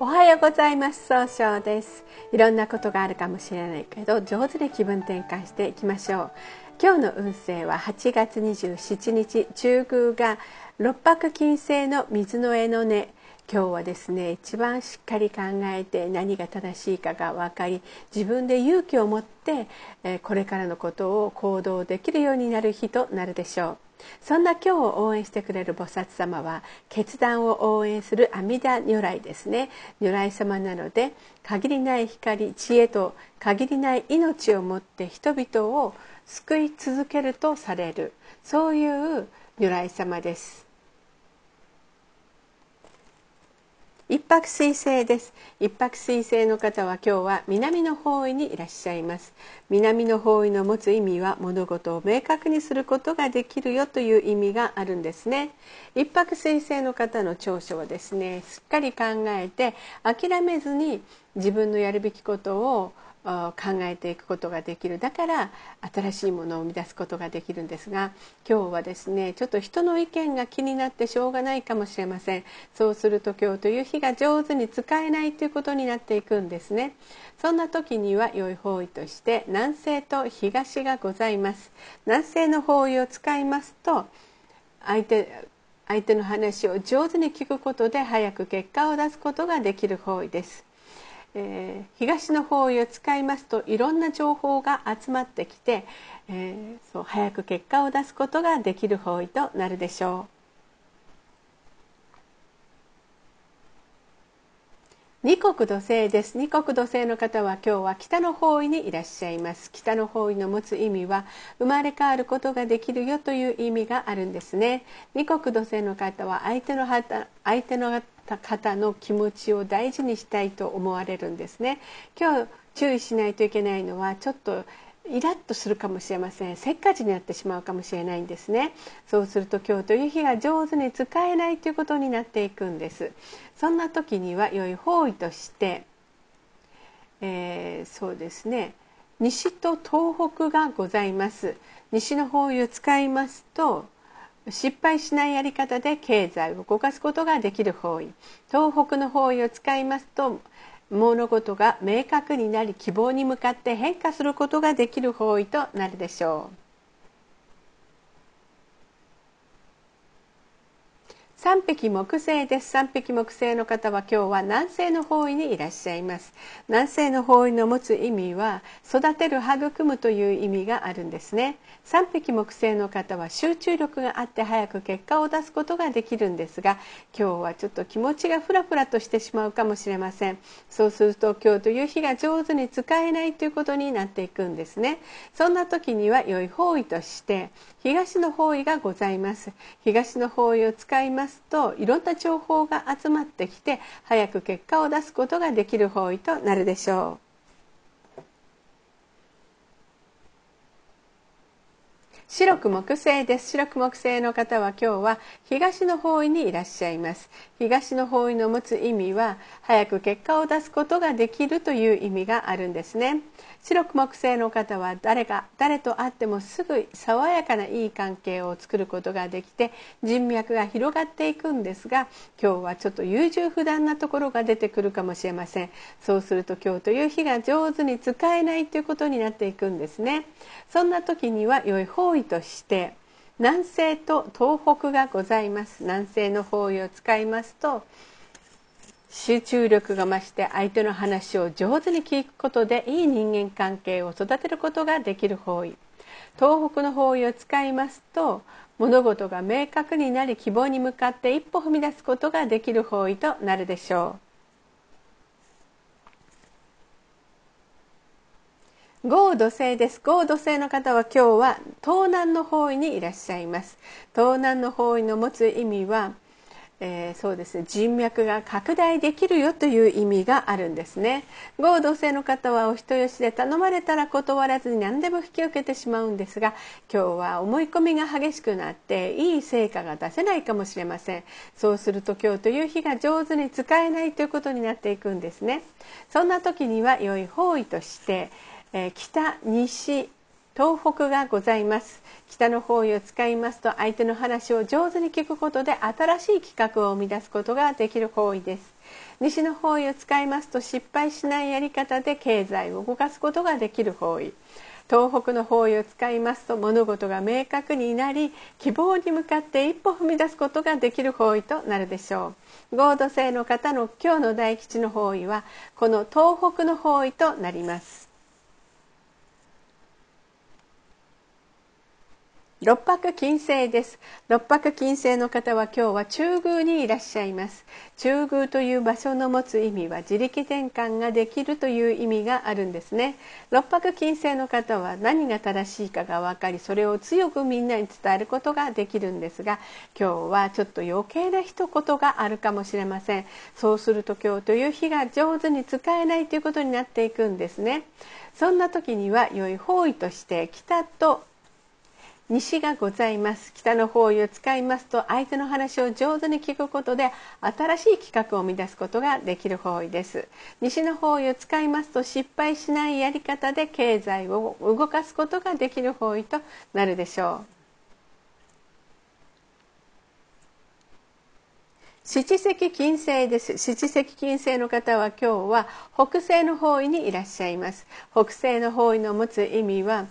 おはようございます。総称です。いろんなことがあるかもしれないけど上手に気分転換していきましょう。今日の運勢は8月27日中宮が六白金星の水の絵の根今日はですね一番しっかり考えて何が正しいかが分かり自分で勇気を持ってこれからのことを行動できるようになる日となるでしょう。そんな今日を応援してくれる菩薩様は決断を応援する阿弥陀如来ですね。如来様なので限りない光知恵と限りない命を持って人々を救い続けるとされる。そういう如来様です。一泊水星です。一泊水星の方は今日は南の方位にいらっしゃいます。南の方位の持つ意味は物事を明確にすることができるよという意味があるんですね。一泊水星の方の長所はですねすっかり考えて諦めずに自分のやるべきことを考えていくことができる。だから新しいものを生み出すことができるんですが今日はですねちょっと人の意見が気になってしょうがないかもしれません。そうすると今日という日が上手に使えないということになっていくんですね。そんな時には良い方位として南西と東がございます。南西の方位を使いますと相手相手の話を上手に聞くことで早く結果を出すことができる方位です。えー、東の方位を使いますといろんな情報が集まってきて、えー、そう早く結果を出すことができる方位となるでしょう。二国土星です。二国土星の方は今日は北の方位にいらっしゃいます。北の方位の持つ意味は生まれ変わることができるよという意味があるんですね。二国土星の方は相手の相手の方の気持ちを大事にしたいと思われるんですね。今日注意しないといけないのはちょっとイラッとするかもしれません。せっかちになってしまうかもしれないんですね。そうすると今日という日が上手に使えないということになっていくんです。そんな時には良い方位として、えー、そうですね。西と東北がございます。西の方位を使いますと失敗しないやり方で経済を動かすことができる方位。東北の方位を使いますと物事が明確になり希望に向かって変化することができる方位となるでしょう。三匹木星です。三匹木星の方は今日は南西の方位にいらっしゃいます。南西の方位の持つ意味は育てる育むという意味があるんですね。三匹木星の方は集中力があって早く結果を出すことができるんですが今日はちょっと気持ちがフラフラとしてしまうかもしれません。そうすると今日という日が上手に使えないということになっていくんですね。そんな時には良い方位として東の方位がございます。東の方位を使います。ますといろんな情報が集まってきて早く結果を出すことができる方位となるでしょう。白く木星です。白く木星の方は今日は東の方位にいらっしゃいます。東の方位の持つ意味は早く結果を出すことができるという意味があるんですね。白く木星の方は誰が誰と会ってもすぐ爽やかないい関係を作ることができて人脈が広がっていくんですが今日はちょっと優柔不断なところが出てくるかもしれません。そうすると今日という日が上手に使えないということになっていくんですね。そんな時には良い方位として南西と東北がございます南西の方位を使いますと集中力が増して相手の話を上手に聞くことでいい人間関係を育てることができる方位東北の方位を使いますと物事が明確になり希望に向かって一歩踏み出すことができる方位となるでしょう。豪土星です。豪土星の方は今日は東南の方位にいらっしゃいます。東南の方位の持つ意味は、えー、そうですね。人脈が拡大できるよという意味があるんですね。豪土星の方はお人よしで頼まれたら断らずに何でも引き受けてしまうんですが今日は思い込みが激しくなっていい成果が出せないかもしれません。そうすると今日という日が上手に使えないということになっていくんですね。そんな時には良い方位としてえ北西東北がございます。北の方位を使いますと相手の話を上手に聞くことで新しい企画を生み出すことができる方位です。西の方位を使いますと失敗しないやり方で経済を動かすことができる方位東北の方位を使いますと物事が明確になり希望に向かって一歩踏み出すことができる方位となるでしょう。合土星の方の今日の大吉の方位はこの東北の方位となります。六白金星です。六白金星の方は今日は中宮にいらっしゃいます。中宮という場所の持つ意味は自力転換ができるという意味があるんですね。六白金星の方は何が正しいかが分かりそれを強くみんなに伝えることができるんですが今日はちょっと余計な一言があるかもしれません。そうすると今日という日が上手に使えないということになっていくんですね。そんな時には良い方位として北と西がございます。北の方位を使いますと相手の話を上手に聞くことで新しい企画を生み出すことができる方位です。西の方位を使いますと失敗しないやり方で経済を動かすことができる方位となるでしょう。七石金星です。七石金星の方は今日は北西の方位にいらっしゃいます。北西の方位の持つ意味は、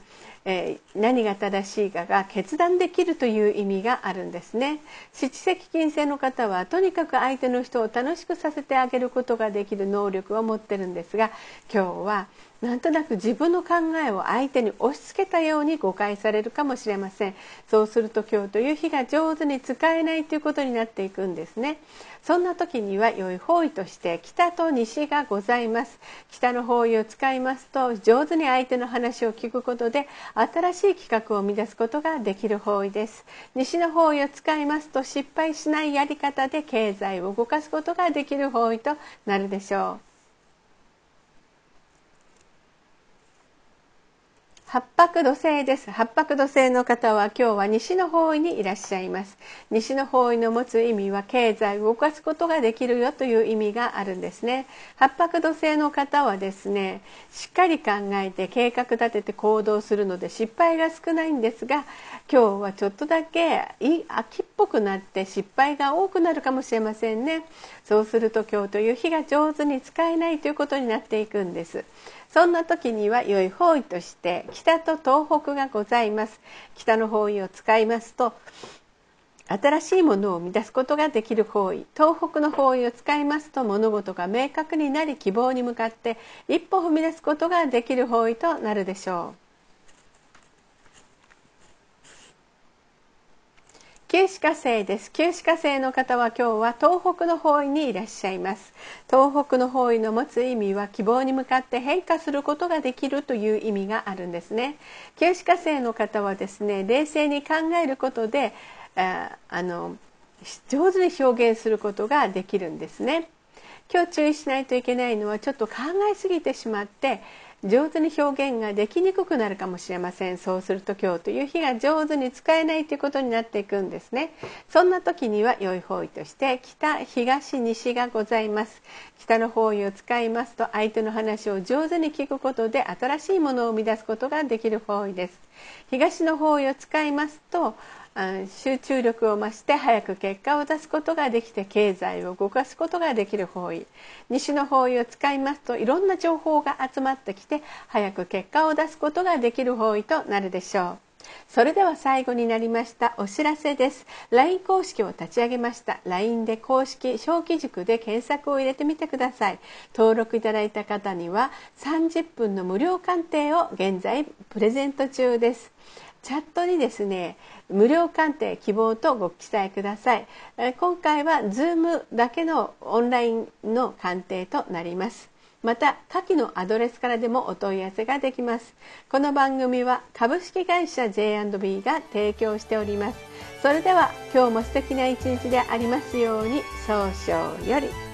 何が正しいかが決断できるという意味があるんですね。七赤金星の方はとにかく相手の人を楽しくさせてあげることができる能力を持ってるんですが今日はなんとなく自分の考えを相手に押し付けたように誤解されるかもしれません。そうすると今日という日が上手に使えないということになっていくんですね。そんな時には良い方位として北と西がございます。北の方位を使いますと上手に相手の話を聞くことで新しい企画を生み出すことができる方位です。西の方位を使いますと失敗しないやり方で経済を動かすことができる方位となるでしょう。八白土星です。八白土星の方は今日は西の方位にいらっしゃいます。西の方位の持つ意味は経済を動かすことができるよという意味があるんですね。八白土星の方はですねしっかり考えて計画立てて行動するので失敗が少ないんですが今日はちょっとだけ秋っぽくなって失敗が多くなるかもしれませんね。そうすると今日という日が上手に使えないということになっていくんです。そんな時には良い方位として北と東北がございます。北の方位を使いますと新しいものを生み出すことができる方位。東北の方位を使いますと物事が明確になり希望に向かって一歩踏み出すことができる方位となるでしょう。旧歯科星です。旧歯科星の方は今日は東北の方位にいらっしゃいます。東北の方位の持つ意味は希望に向かって変化することができるという意味があるんですね。旧歯科星の方はですね冷静に考えることでああの上手に表現することができるんですね。今日注意しないといけないのはちょっと考えすぎてしまって上手に表現ができにくくなるかもしれません。そうすると今日という日が上手に使えないということになっていくんですね。そんな時には良い方位として北東西がございます。北の方位を使いますと相手の話を上手に聞くことで新しいものを生み出すことができる方位です。東の方位を使いますと集中力を増して早く結果を出すことができて経済を動かすことができる方位。西の方位を使いますといろんな情報が集まってきて早く結果を出すことができる方位となるでしょう。それでは最後になりました。お知らせです。LINE 公式を立ち上げました LINE で公式小規塾で検索を入れてみてください。登録いただいた方には30分の無料鑑定を現在プレゼント中です。チャットにですね無料鑑定希望とご記載ください。今回は Zoom だけのオンラインの鑑定となります。また下記のアドレスからでもお問い合わせができます。この番組は株式会社 J&B が提供しております。それでは今日も素敵な一日でありますように早々より。